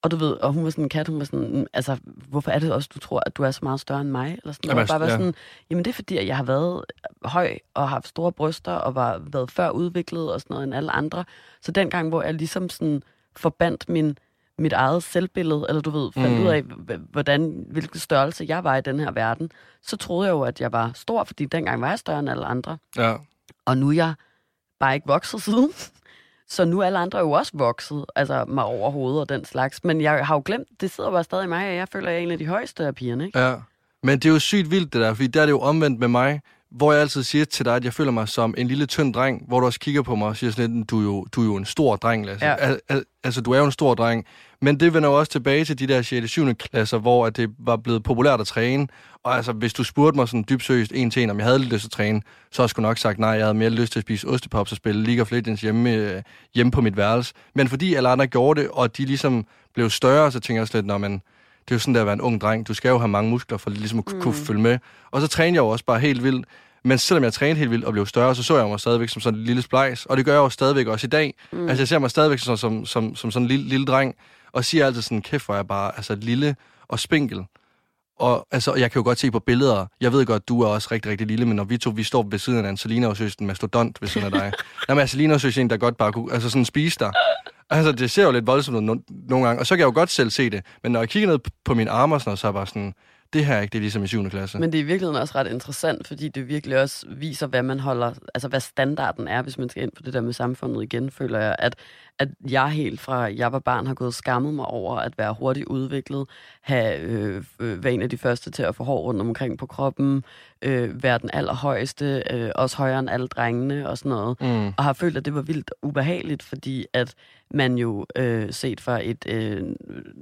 Og du ved, og hun var sådan en kat, hun var sådan, "Mm, altså, hvorfor er det også, du tror, at du er så meget større end mig? Eller sådan Jamen, noget. Bare var ja. sådan, jamen det er fordi, at jeg har været høj og haft store bryster og var, været før udviklet og sådan noget end alle andre. Så dengang, hvor jeg ligesom sådan forbandt min, mit eget selvbillede, eller du ved, fandt Mm. ud af, hvordan, hvilken størrelse jeg var i den her verden, så troede jeg jo, at jeg var stor, fordi dengang var jeg større end alle andre. Ja. Og nu er jeg bare ikke vokset siden. *laughs* Så nu er alle andre jo også vokset, altså mig over hovedet og den slags. Men jeg har jo glemt, det sidder bare stadig i mig, og jeg føler, at jeg er en af de højeste af pigerne, ikke? Ja, men det er jo sygt vildt det der, fordi der er det jo omvendt med mig, hvor jeg altid siger til dig, at jeg føler mig som en lille tynd dreng, hvor du også kigger på mig og siger sådan lidt, du er jo, du er jo en stor dreng, Lasse. Ja. Al, al, altså, du er jo en stor dreng. Men det vender jo også tilbage til de der 6. og 7. klasser, hvor at det var blevet populært at træne. Og altså, hvis du spurgte mig sådan dybt seriøst en til en, om jeg havde lidt lyst til at træne, så har jeg nok sagt nej. Jeg havde mere lyst til at spise ostepops og spille League of Legends hjemme, øh, hjemme på mit værelse. Men fordi alle andre gjorde det, og de ligesom blev større, så tænker jeg lidt, når man det er jo sådan der at være en ung dreng. Du skal jo have mange muskler for ligesom at mm. kunne følge med. Og så trænede jeg jo også bare helt vildt. Men selvom jeg trænede helt vildt og blev større, så så jeg mig stadigvæk som sådan en lille splejs. Og det gør jeg jo stadigvæk også i dag. Mm. Altså jeg ser mig stadigvæk som, som, som, som sådan en lille, lille dreng. Og siger altid sådan, kæft hvor jeg bare altså, lille og spinkel. Og altså, jeg kan jo godt se på billeder, jeg ved godt, du er også rigtig, rigtig lille, men når vi to, vi står ved siden af en Selina og søs en mastodont ved siden af dig. *laughs* Jamen, altså, Selina og søs en, der godt bare kunne, altså sådan spise dig. Altså, det ser jo lidt voldsomt ud no- nogle gange, og så kan jeg jo godt selv se det. Men når jeg kigger ned på mine arme og sådan noget, så er jeg bare sådan, det her ikke det er ligesom i 7. klasse. Men det er i virkeligheden også ret interessant, fordi det virkelig også viser, hvad man holder, altså hvad standarden er, hvis man skal ind på det der med samfundet igen, føler jeg, at, at jeg helt fra jeg var barn har gået skammet mig over at være hurtigt udviklet, have øh, øh, være en af de første til at få hår rundt omkring på kroppen, øh, være den allerhøjeste, øh, også højere end alle drengene og sådan noget, Mm. og har følt, at det var vildt ubehageligt, fordi at man jo øh, set fra et øh,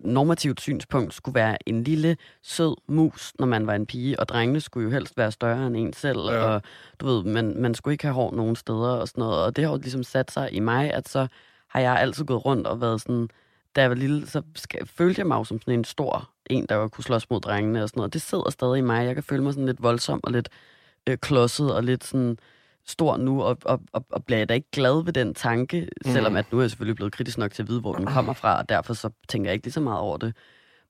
normativt synspunkt skulle være en lille, sød mus, når man var en pige, og drengene skulle jo helst være større end en selv, ja. og du ved, man, man skulle ikke have hår nogen steder og sådan noget, og det har jo ligesom sat sig i mig, at så har jeg altid gået rundt og været sådan, da jeg var lille, så følte jeg mig jo som sådan en stor en, der kunne slås mod drengene og sådan noget. Det sidder stadig i mig. Jeg kan føle mig sådan lidt voldsom og lidt øh, klodset og lidt sådan stor nu, og, og, og, og bliver jeg da ikke glad ved den tanke, mm. selvom at nu er jeg selvfølgelig blevet kritisk nok til at vide, hvor den kommer fra, og derfor så tænker jeg ikke lige så meget over det.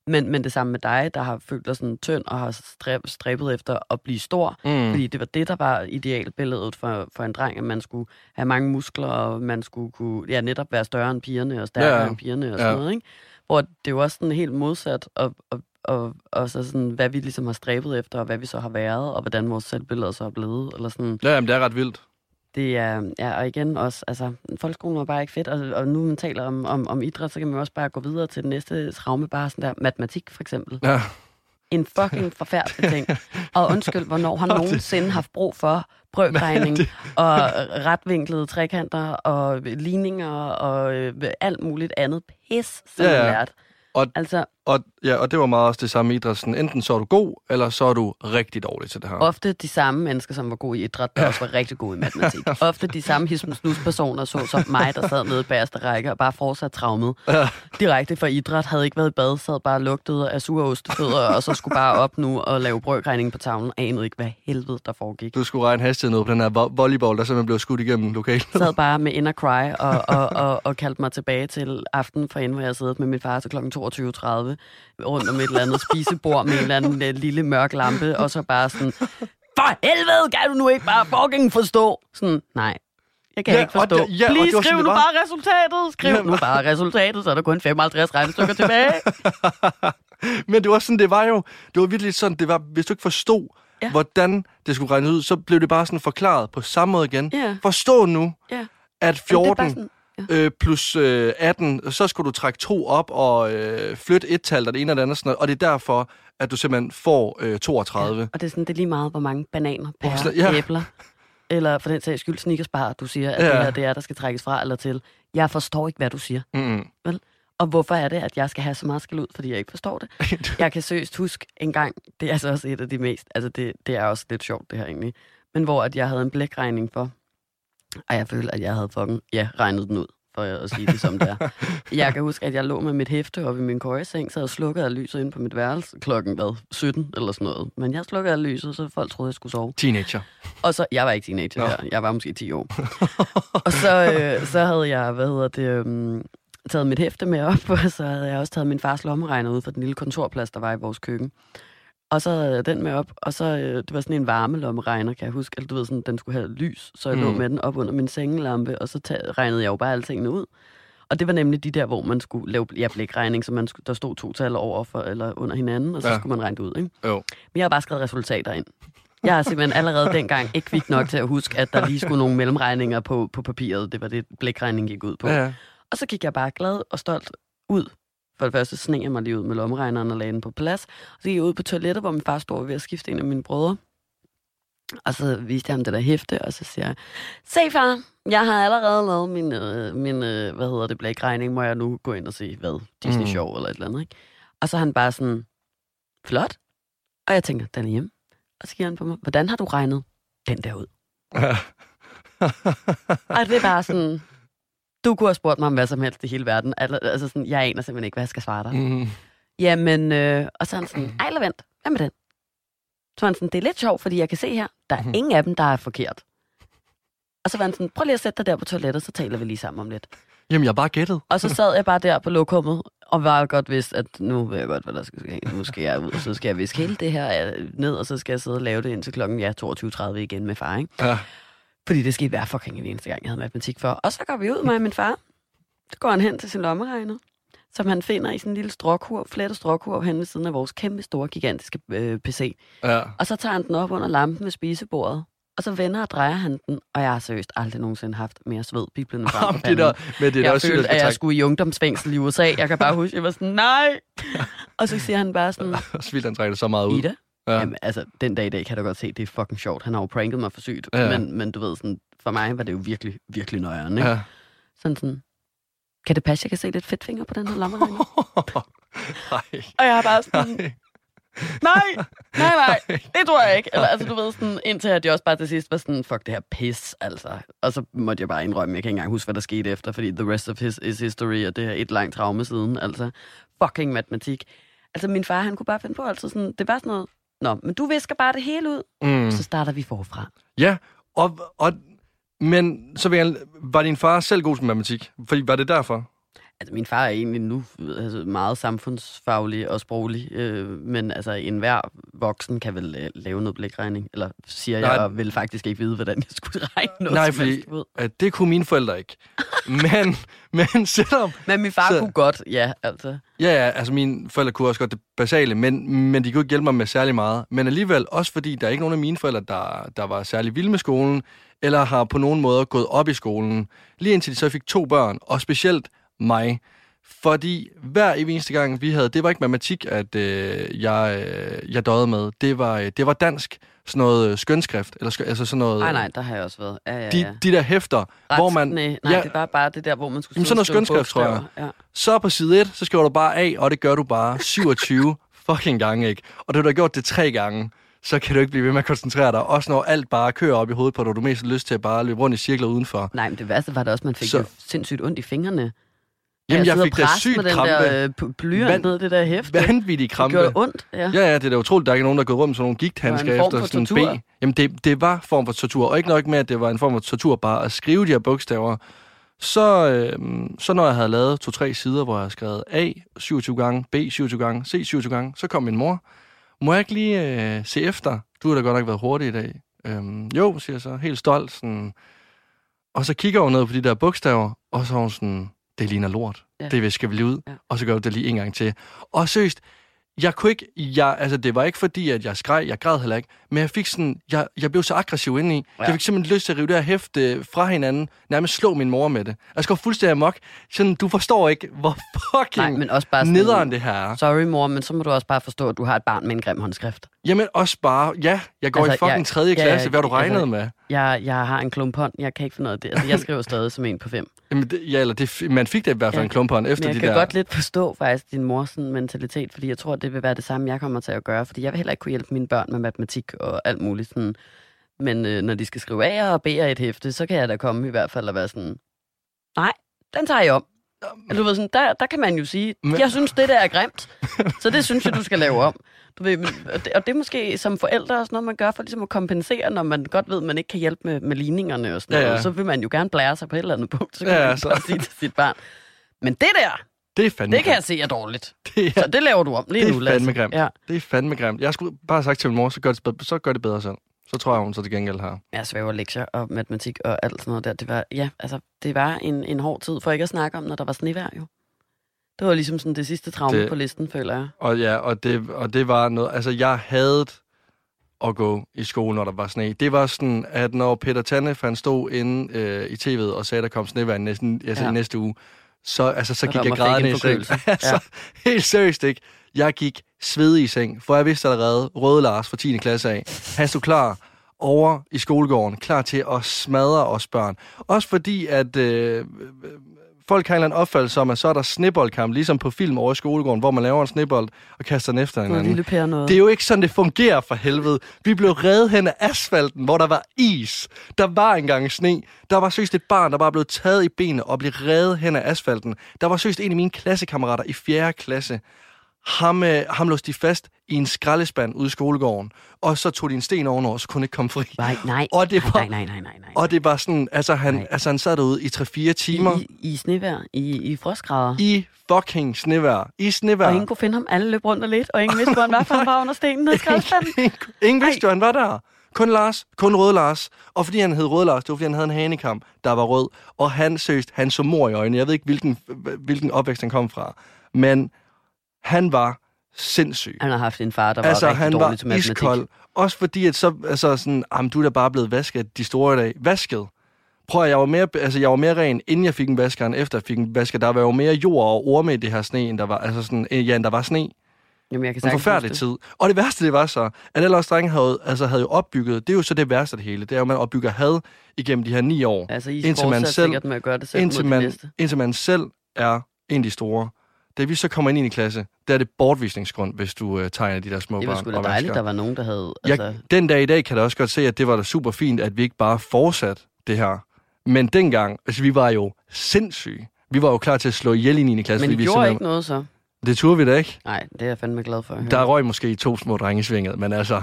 Men, men det samme med dig, der har følt dig sådan tynd og har stræb, stræbet efter at blive stor, Mm. fordi det var det, der var idealbilledet for, for en dreng, at man skulle have mange muskler, og man skulle kunne, ja, netop være større end pigerne, og stærkere Ja, ja, ja. end pigerne, og Ja. sådan noget, ikke? Hvor det er jo også sådan helt modsat, og, og, og, og så sådan, hvad vi ligesom har stræbet efter, og hvad vi så har været, og hvordan vores selvbilleder så er blevet, eller sådan. Ja, jamen, det er ret vildt. Det er, ja, og igen også, altså, folkeskolen var bare ikke fedt, og, og nu man taler om, om, om idræt, så kan man også bare gå videre til det næste traume, bare sådan der, matematik for eksempel. Ja. En fucking forfærdelig ting. Og undskyld, hvornår har *laughs* nogensinde haft brug for brøkregning *laughs* og retvinklede trekanter og ligninger og øh, alt muligt andet pis, som Ja, ja. Og- altså, Og, ja, og det var meget også det samme i idræt. Sådan, enten så er du god, eller så er du rigtig dårlig til det her. ofte de samme mennesker, som var gode i idræt, der også var rigtig gode i matematik. *laughs* Ofte de samme personer så som mig, der sad nede i bagerste række og bare fortsat traumet. Ja. Direkte fra idræt, havde ikke været i bad, sad bare og lugtede af sure ostefødder, og så skulle bare op nu og lave brøkregning på tavlen. Anede ikke, hvad helvede der foregik. Du skulle regne hastigheden ud på den her vo- volleyball, der simpelthen blev skudt igennem lokalet. sad bare med inner cry og, og, og, og kaldte mig tilbage til aften for inden, hvor jeg sad med min far til kl. 22.30 rundt om et eller andet spisebord med en eller anden øh, lille mørk lampe, og så bare sådan, for helvede, kan du nu ikke bare fucking forstå? Sådan, nej, Jeg kan Ja, ikke forstå. og det- ja, og Please, var skriv nu bare resultatet. Skriv Ja, nu bare resultatet, så er der kun 55 regnestykker tilbage. *laughs* Men det var sådan, det var jo, det var virkelig sådan, det var, hvis du ikke forstod, Ja. hvordan det skulle regnes ud, så blev det bare sådan forklaret på samme måde igen. Ja. Forstå nu, Ja. at det er bare 14 sådan- øh, plus øh, 18, så skulle du trække to op og øh, flytte et tal, og det ene og det andet, sådan noget, og det er derfor, at du simpelthen får øh, 32. Ja. Og det er sådan, det er lige meget, hvor mange bananer, pærer, ja. æbler, eller for den sags skyld snickersbar, du siger, at Ja. det her det er, der skal trækkes fra eller til. Jeg forstår ikke, hvad du siger. Mm. Og hvorfor er det, at jeg skal have så meget skæld ud, fordi jeg ikke forstår det? *laughs* Jeg kan seriøst huske en gang, det er altså også et af de mest, altså det, det er også lidt sjovt det her egentlig, men hvor at jeg havde en blækregning for, og jeg følte, at jeg havde fucking, ja, regnet den ud, for at sige det som det er. *laughs* Jeg kan huske, at jeg lå med mit hæfte oppe i min køjeseng, så jeg slukkede af lyset ind på mit værelse klokken, hvad, 17 eller sådan noget. Men jeg slukkede af lyset, så folk troede, jeg skulle sove. Teenager. Og så, jeg var ikke teenager Nå. her, jeg var måske 10 år. *laughs* og så, øh, så havde jeg, hvad hedder det, øhm, taget mit hæfte med op, *laughs* og så havde jeg også taget min fars lommeregner ud fra den lille kontorplads, der var i vores køkken. Og så havde den med op, og så, øh, det var sådan en varme lommeregner, kan jeg huske. Eller du ved, sådan, den skulle have lys, så jeg mm. lå med den op under min sengelampe, og så tag, regnede jeg jo bare alle tingene ud. Og det var nemlig de der, hvor man skulle lave ja, blækregning, så man skulle, der stod to tal over for, eller under hinanden, og så ja. Skulle man regne det ud. Ikke? Jo. Men jeg har bare skrevet resultater ind. Jeg har simpelthen allerede dengang ikke kvik nok til at huske, at der lige skulle nogle mellemregninger på, på papiret. Det var det, blækregningen gik ud på. Ja, ja. Og så gik jeg bare glad og stolt ud. For det første sneg jeg mig lige ud med lommeregneren og lagde den på plads. Og så gik jeg ud på toilettet, hvor min far stod ved at skifte en af mine brødre. Og så viste jeg ham det der hæfte, og så siger jeg, se far, jeg har allerede lavet min, øh, min øh, hvad hedder det, blækregning. Må jeg nu gå ind og se, hvad, Disney Mm. Show eller et eller andet, ikke? Og så er han bare sådan, flot. Og jeg tænker, den er hjemme. Og så giver han på mig, hvordan har du regnet den der ud? *laughs* Og det er bare sådan, du kunne have spurgt mig om hvad som helst i hele verden. Al- Altså sådan, jeg aner simpelthen ikke, hvad jeg skal svare dig. Mm. mm. Jamen, øh, og så er han sådan, ej, vent, hvad med den? Så han sådan, det er lidt sjovt, fordi jeg kan se her, der er Mhm. ingen af dem, der er forkert. Og så var han sådan, prøv lige at sætte dig der på toilettet, så taler vi lige sammen om lidt. Jamen, jeg bare gættet. Og så *laughs* sad jeg bare der på lokummet, og var godt vidst, at nu ved jeg godt, hvad der skal ske. Nu skal jeg ud, og så skal jeg viske hele det her øh, ned, og så skal jeg sidde og lave det indtil klokken ja, 22.30 igen med far, ikke? Ja. Fordi det skete hver fucking en eneste gang, jeg havde matematik for. Og så går vi ud, og min far. Så går han hen til sin lommeregner, som han finder i sådan en lille stråkurv, flettet stråkurv hen ved siden af vores kæmpe store, gigantiske øh, PC. Ja. Og så tager han den op under lampen ved spisebordet, og så vender og drejer han den, og jeg har seriøst aldrig nogensinde haft mere sved biblende frem på Jamen, det der, men det er jeg følte, at jeg trække skulle i ungdomsfængsel i USA. Jeg kan bare huske, jeg var sådan, nej! *laughs* Og så siger han bare sådan, *laughs* også vildt, han trækker det så meget ud. Ida? Ja. Ja. Jamen, altså, den dag i dag kan du godt se, det er fucking sjovt. Han har jo pranket mig for sygt. Ja. Men, men du ved, sådan, for mig var det jo virkelig, virkelig nøjeren, ikke? Ja. Sådan sådan, kan det passe, jeg kan se lidt fedtfinger på den her lommeregner? *laughs* Nej. og jeg har bare sådan, Nej. nej, nej, nej, *laughs* det tror jeg ikke. Eller, altså, du ved, sådan, indtil at jeg også bare til sidst var sådan, fuck det her pis, altså. Og så måtte jeg bare indrømme, jeg kan ikke engang huske, hvad der skete efter, fordi the rest of his is history, og det er et langt traume siden, altså. Fucking matematik. Altså, min far, han kunne bare finde på altid sådan, det var sådan noget, Nå, men du visker bare det hele ud, Mm. så starter vi forfra. Ja, og, og, men så vil jeg, var din far selv god til matematik? Fordi var det derfor? Altså, min far er egentlig nu altså, meget samfundsfaglig og sproglig, øh, men altså, enhver voksen kan vel øh, lave noget blikregning, eller siger Nej. jeg, og vil faktisk ikke vide, hvordan jeg skulle *laughs* regne noget Nej, fordi at det kunne mine forældre ikke. Men, *laughs* men selvom... Men min far Så- så... kunne godt, ja, altså. Ja, ja, altså mine forældre kunne også godt det basale, men, men de kunne ikke hjælpe mig med særlig meget. Men alligevel, også fordi der er ikke nogen af mine forældre, der, der var særlig vilde med skolen, eller har på nogen måde gået op i skolen, lige indtil de så fik to børn, og specielt mig. Fordi hver eneste gang, vi havde, det var ikke matematik, at øh, jeg, øh, jeg døde med. Det var, øh, det var dansk, sådan noget øh, skønskrift, eller skø, altså sådan noget... Nej, nej, der har jeg også været. Ja, ja, De, ja. de der hæfter, Ret, hvor man... Nej, nej ja, det var bare det der, hvor man skulle Jamen, sådan noget skønskrift, tror jeg. Ja. Så på side 1, så skriver du bare A, og det gør du bare *laughs* 27 fucking gange, ikke? Og da du har gjort det tre gange, så kan du ikke blive ved med at koncentrere dig. Også når alt bare kører op i hovedet på dig, og du har mest lyst til at bare løbe rundt i cirkler udenfor. Nej, men det værste var da også, at man fik Så- så... sindssygt ondt i fingrene. Jamen, jeg sidde fik da sygt med den krampe. der øh, blyant ned, det der hæfte. Vanvittig Det krampe. gjorde ondt, ja. Ja, ja, det er da utroligt, der er ikke nogen, der er gået rundt med sådan nogle gigthandsker Det efter sådan en. B. Jamen, det, det var form for tortur. Og ikke nok med, at det var en form for tortur bare at skrive de her bogstaver. Så, øh, så når jeg havde lavet to-tre sider, hvor jeg havde skrevet A 27 gange, B 27 gange, C 27 gange, så kom min mor. Må jeg ikke lige øh, se efter? Du har da godt nok været hurtig i dag. Øhm, jo, siger jeg så, helt stolt. Sådan. Og så kigger hun ned på de der bogstaver, og så er hun sådan, det ligner lort. Ja. Ja. Det visker vi ud. Ja. Ja. Og så gør vi det lige en gang til. Og seriøst, jeg kunne ikke, jeg, altså det var ikke fordi, at jeg skreg, jeg græd heller ikke, men jeg fik sådan, jeg, jeg blev så aggressiv indeni. Ja. Ja. Jeg fik simpelthen lyst til at rive det her hæfte fra hinanden, nærmest slå min mor med det. Jeg skal fuldstændig amok. Sådan, du forstår ikke, hvor fucking Nej, men også bare sådan, nederen det her er. Sorry, mor, men så må du også bare forstå, at du har et barn med en grim håndskrift. Jamen også bare, ja, jeg går Altså, altså, i fucking jeg- tredje ja, klasse, ja, hvad har du altså- regnet med? Jeg, jeg har en klump hånd, jeg kan ikke finde noget af det. Altså, jeg skriver stadig som en på fem. *laughs* Jamen, det, ja, eller det, man fik det i hvert fald Ja. en klumpånd efter Men jeg de kan der... godt lidt forstå faktisk din mors sådan, mentalitet, fordi jeg tror, det vil være det samme, jeg kommer til at gøre. Fordi jeg vil heller ikke kunne hjælpe mine børn med matematik og alt muligt. Sådan. Men øh, når de skal skrive A'er og B'er i et hæfte, så kan jeg da komme i hvert fald og være sådan, nej, den tager jeg om. Altså, du ved, sådan, der, der kan man jo sige, Men- jeg synes, det der er grimt, *laughs* så det synes jeg, du skal lave om. Du ved, men- og, det, og det er måske som forældre også noget, man gør for ligesom at kompensere, når man godt ved, at man ikke kan hjælpe med, med ligningerne og sådan Ja, noget. ja. Så vil man jo gerne blære sig på et eller andet punkt, så kan Ja, man så- sige til sit barn, men det der, Det er fandme det kan jeg grimt. se er dårligt. *laughs* Det er, Så det laver du om lige det nu, er Lasse. fandme grimt. Ja. Det er fandme grimt. Jeg skulle bare have sagt til min mor, så gør det, så gør det bedre selv. Så tror jeg, hun så til gengæld har. Jeg svæver lektier og matematik og alt sådan noget der. Det var, ja, altså, det var en, en hård tid, for ikke at snakke om, når der var snevejr jo. Det var ligesom sådan det sidste traume det... På listen, føler jeg. Og ja, og det, og det var noget... Altså, jeg havde at gå i skole, når der var sne. Det var sådan, at når Peter Tanne, han stod inde øh, i tv'et og sagde, at der kom snevejr næsten, altså, Ja. ja. næste uge, så, altså, så Så gik jeg grædende en i seng. *laughs* altså, helt seriøst ikke. Jeg gik svedig i seng, for jeg vidste allerede, Røde Lars fra 10. klasse af, han stod klar over i skolegården, klar til at smadre os børn. Også fordi, at øh, folk har en eller anden opfattelse om, at så er der sneboldkamp, ligesom på film over i skolegården, hvor man laver en snebold og kaster den efter hinanden. lille pære noget. Det er jo ikke sådan, det fungerer for helvede. Vi blev reddet hen af asfalten, hvor der var is. Der var engang sne. Der var søst et barn, der bare blev taget i benene og blev reddet hen af asfalten. Der var søst en af mine klassekammerater i 4. klasse. Ham, øh, ham låste de fast i en skraldespand ude i skolegården. Og så tog de en sten ovenover, så kunne ikke komme fri. Nej, nej, Og det var, nej, nej, nej, nej, nej. og det var sådan, altså han, Nej. altså han sad derude i 3-4 timer I, i, I snevejr, i, i frostgrader. i fucking snevejr. I snevejr. Og ingen kunne finde ham. Alle løb rundt og lidt, og ingen vidste, hvor han var, for han *laughs* var under stenen nede i skraldespanden. *laughs* ingen, ingen vidste jo, han var der. Kun Lars, kun Røde Lars. Og fordi han hed Røde Lars, det var fordi han havde en hanekamp, der var rød. Og han søgte, han så mor i øjnene. Jeg ved ikke, hvilken, hvilken opvækst han kom fra. Men han var sindssyg. Han har haft en far, der var altså, rigtig han dårlig var til matematik. iskold. Også fordi, at så, altså sådan, jamen, du er da bare blevet vasket de store i dag. Vasket. Prøv at, jeg var mere, altså, jeg var mere ren, inden jeg fik en vasker, end efter jeg fik en vasker. Der var jo mere jord og orme i det her sne, end der var, altså sådan, øh, ja, end der var sne. Jamen, jeg kan En forfærdelig tid. Og det værste, det var så, at alle os drenge havde, altså, havde jo opbygget, det er jo så det værste af det hele, det er jo, at man opbygger had igennem de her ni år. Altså, I Indtil man selv- med at gøre det selv indtil man, indtil man selv er en af de store. Da vi så kommer ind i en klasse, der er det bortvisningsgrund, hvis du øh, tegner de der små Det var sgu da dejligt, der var nogen, der havde... Altså, Jeg, den dag i dag kan jeg også godt se, at det var da super fint, at vi ikke bare fortsat det her. Men dengang, altså vi var jo sindssyge. Vi var jo klar til at slå ihjel i 9. klasse. men I vi gjorde ikke noget så? Det turde vi da ikke. Nej, det er jeg fandme glad for at høre. Der røg måske to små drenge svinget, men altså...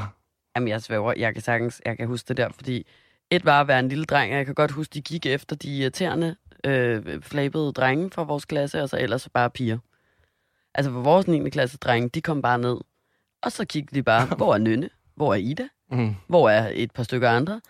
Jamen, jeg svæver. Jeg kan sagtens, jeg kan huske det der, fordi et var at være en lille dreng, og jeg kan godt huske, de gik efter de irriterende, øh, flabede drenge fra vores klasse, og så ellers bare piger. Altså, for vores 9. klasse drenge, de kom bare ned, og så kiggede de bare, *laughs* hvor er Nynne? Hvor er Ida? Mm. Hvor er et par stykker andre?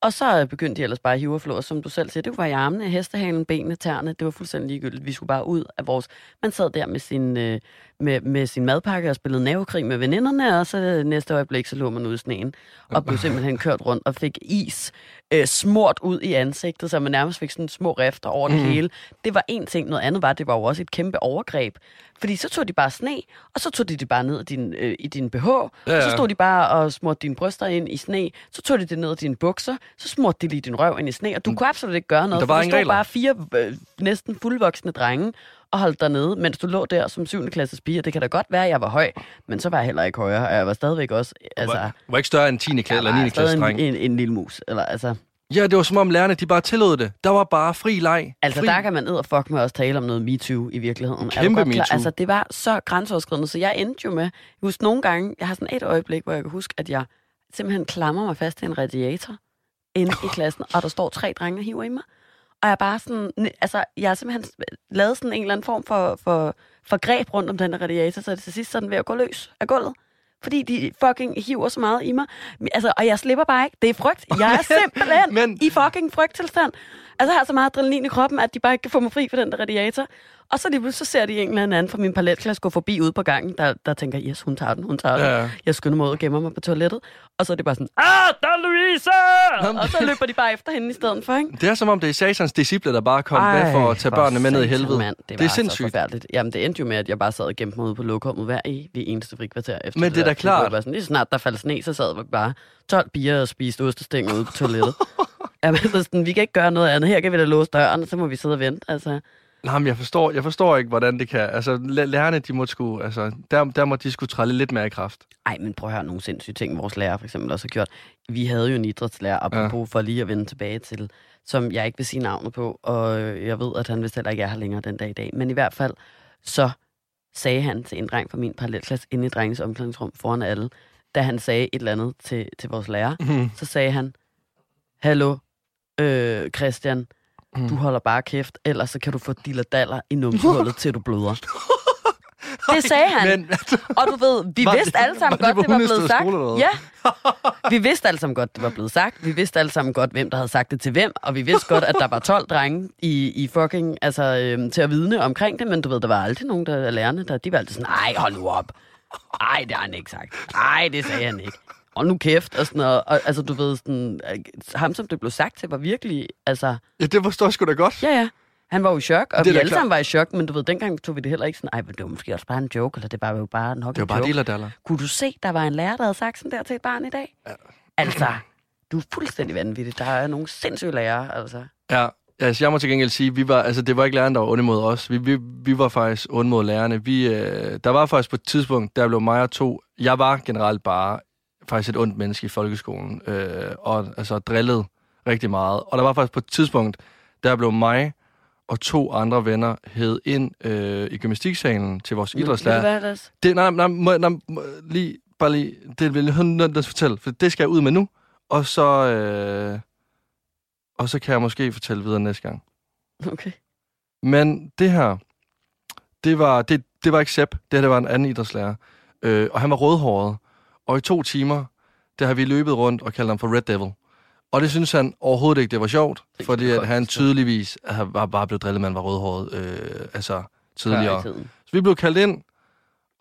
Og så begyndte de ellers bare at hive og flå, som du selv siger, det være i armene, hestehalen, benene, tæerne, det var fuldstændig ligegyldigt. Vi skulle bare ud af vores... Man sad der med sin, øh, med, med sin madpakke og spillede navekrig med veninderne, og så næste øjeblik, så lå man ude i sneen, og blev simpelthen kørt rundt og fik is øh, smurt ud i ansigtet, så man nærmest fik sådan små rifter over det Mhm. hele. Det var en ting. Noget andet var, det var jo også et kæmpe overgreb. Fordi så tog de bare sne, og så tog de det bare ned i din, øh, i din BH, ja, Ja, ja. så stod de bare og smurte dine bryster ind i sne, så tog de det ned i dine bukser, så smurte de lige din røv ind i sne, og du kunne absolut ikke gøre noget, Der for var der ingen stod regler. bare fire øh, næsten fuldvoksne drenge og holdt dig nede, mens du lå der som 7. klasses pige, det kan da godt være, at jeg var høj, men så var jeg heller ikke højere, og jeg var stadigvæk også, altså, var, var ikke større end 10. klasse eller 9. jeg var klasse dreng. en, en, en lille mus, eller altså... Ja, det var som om lærerne, de bare tillod det. Der var bare fri leg. Altså, fri. der kan man ned og fuck med også tale om noget MeToo i virkeligheden. Kæmpe? MeToo. Altså, det var så grænseoverskridende, så jeg endte jo med... Jeg husker nogle gange, jeg har sådan et øjeblik, hvor jeg kan huske, at jeg simpelthen klamrer mig fast til en radiator inde i klassen, og der står tre drenge og hiver i mig. Og jeg er bare sådan... Altså, jeg har simpelthen lavet sådan en eller anden form for, for, for greb rundt om den her radiator, så til sidst så den ved at gå løs af gulvet. fordi de fucking hiver så meget i mig. Altså, og jeg slipper bare ikke. Det er frygt. Jeg er simpelthen Men... i fucking frygttilstand. Altså, jeg har så meget adrenalin i kroppen, at de bare ikke kan få mig fri for den der radiator. Og så lige pludselig så ser de en eller anden fra min parallelklasse gå forbi ude på gangen, der, der tænker, yes, hun tager den, hun tager den. Ja, ja. Jeg skynder mig ud og gemmer mig på toilettet. Og så er det bare sådan, ah, der er Louise! Jamen, Og så løber de bare efter hende i stedet for, ikke? Det er som om, det er satans disciple, der bare kom med for at tage børnene med ned i helvede. Mand. Det, det er så sindssygt. forfærdeligt. Jamen, det endte jo med, at jeg bare sad og gemte mig ude på lokummet hver i vi eneste frikvarter efter Men det er da klart. Det var sådan, lige snart der faldt sne, så sad vi bare 12 bier og spiste ostestænger ude på toilettet. *laughs* Jamen, *laughs* så sådan, vi kan ikke gøre noget andet. Her kan vi da låse døren, og så må vi sidde og vente. Altså, Nej, men jeg forstår, jeg forstår ikke, hvordan det kan. Altså, læ- lærerne, de må sgu, altså, der, der må de skulle trælle lidt mere i kraft. ej, men prøv at høre nogle sindssyge ting, vores lærer for eksempel også har gjort. Vi havde jo en idrætslærer, apropos for lige at vende tilbage til, som jeg ikke vil sige navnet på, og jeg ved, at han vist heller ikke er her længere den dag i dag. Men i hvert fald, så sagde han til en dreng fra min parallelklasse inde i drengens omklædningsrum foran alle, da han sagde et eller andet til, til vores lærer, Mm. så sagde han, Hallo, øh, Christian, Mm. du holder bare kæft, ellers så kan du få dillerdaller i numsehullet, *laughs* til du bløder. *laughs* Det sagde han. Men, Og du ved, vi Var det- vidste alle sammen var det godt, på det var blevet sagt. skole? Ja. *laughs* Vi vidste alle sammen godt, det var blevet sagt. Vi vidste alle sammen godt, hvem der havde sagt det til hvem. Og vi vidste godt, at der var 12 drenge i, i fucking, altså, øhm, til at vidne omkring det. Men du ved, der var aldrig nogen der lærerne, der de var altid sådan, nej, hold nu op. Nej, det har han ikke sagt. Nej, det sagde han ikke. Og nu kæft, og sådan noget. Og, altså, du ved, sådan, øh, ham, som det blev sagt til, var virkelig, altså, ja, det forstår jeg sgu da godt. ja, ja. Han var jo i chok, og Det vi alle sammen var i chok, men du ved, dengang tog vi det heller ikke sådan, ej, men det var måske også bare en joke, eller det var jo bare nok Det var bare joke. dillerdaller. Kunne du se, der var en lærer, der havde sagt sådan der til et barn i dag? Ja. Altså, du er fuldstændig vanvittig. Der er nogle sindssyge lærere, altså. Ja, altså jeg må til gengæld sige, vi var, altså det var ikke læreren, der var onde mod os. Vi, vi, vi var faktisk onde mod lærerne. Vi, øh, der var faktisk på et tidspunkt, der blev mig og to, jeg var generelt bare faktisk et ondt menneske i folkeskolen, øh, og altså drillet rigtig meget. Og der var faktisk på et tidspunkt, der blev mig og to andre venner hed ind øh, i gymnastiksalen til vores idrætslærer. Hvad, Lasse? Det, nej, nej, må, nej, må, lige, bare lige, det vil jeg nødt fortælle, for det skal jeg ud med nu, og så, øh, og så kan jeg måske fortælle videre næste gang. Okay. Men det her, det var, det, det var ikke Sepp, det her det var en anden idrætslærer, øh, og han var rødhåret, og i to timer, der har vi løbet rundt og kaldt ham for Red Devil. Og det synes han overhovedet ikke, det var sjovt, Det fordi at han tydeligvis var bare blevet drillet, man var rødhåret, øh, altså tidligere. Så vi blev kaldt ind,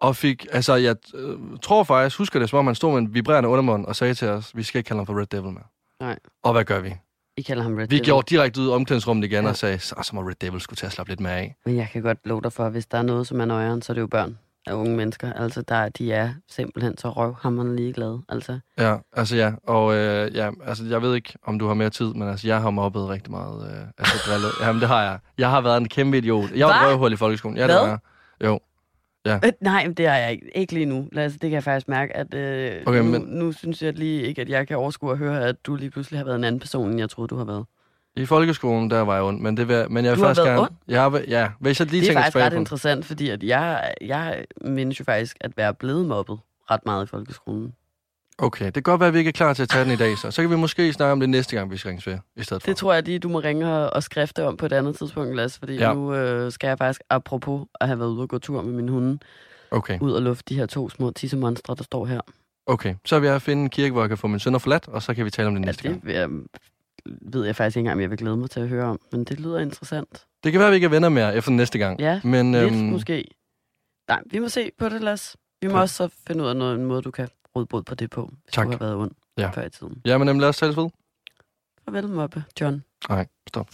og fik, altså jeg øh, tror faktisk, husker det, som om han stod med en vibrerende undermund og sagde til os, vi skal ikke kalde ham for Red Devil mere. Nej. Og hvad gør vi? I kalder ham Red Vi Devil. gjorde direkte ud i omklædningsrummet igen Ja. og sagde, så, så må Red Devil skulle til at slappe lidt mere af. Men jeg kan godt love dig for, at hvis der er noget, som er nøjeren, så er det jo børn af unge mennesker. Altså, der, de er simpelthen så røvhammerne ligeglade. Altså, Ja, altså ja, og øh, ja, altså jeg ved ikke, om du har mere tid, men altså jeg har mobbet rigtig meget, øh, altså drillet. *laughs* Jamen det har jeg. Jeg har været en kæmpe idiot. Jeg var røvhul i folkeskolen. Ja, det Hvad? var jeg. Jo. øh, nej, det er jeg ikke. Ikke lige nu. Altså, det kan jeg faktisk mærke, at øh, Okay, nu, men- nu synes jeg lige ikke, at jeg kan overskue at høre, at du lige pludselig har været en anden person, end jeg troede, du har været. I folkeskolen, der var jeg ond, men, det vil, men jeg vil Du har faktisk været gerne... ond? Jeg har, ja, hvis jeg lige det er faktisk ret på interessant, fordi at jeg, jeg mindes jo faktisk at være blevet mobbet ret meget i folkeskolen. Okay, det kan godt være, at vi ikke er klar til at tage den i dag, så. Så kan vi måske snakke om det næste gang, vi skal ringe i stedet for. Det tror jeg lige, du må ringe og, og skrifte om på et andet tidspunkt, Lasse, fordi Ja. nu øh, skal jeg faktisk, apropos at have været ude og gå tur med min hunde, Okay, ud og lufte de her to små tissemonstre, der står her. okay. Så vil jeg finde en kirke, hvor jeg kan få min sønner forladt, og så kan vi tale om det Ja, næste gang. det vil jeg, ved jeg faktisk ikke engang, om jeg vil glæde mig til at høre om, men det lyder interessant. Det kan være, at vi ikke er venner mere efter næste gang. Ja, men, Lidt øhm, måske. Nej, vi må se på det, Lasse. Vi må Ja. også så finde ud af noget, en måde, du kan råde bod på det på, hvis Tak. du har været ond Ja. før i tiden. Ja, men øhm, lad os tales ved. Farvel, Mobbe, John. Nej, stop.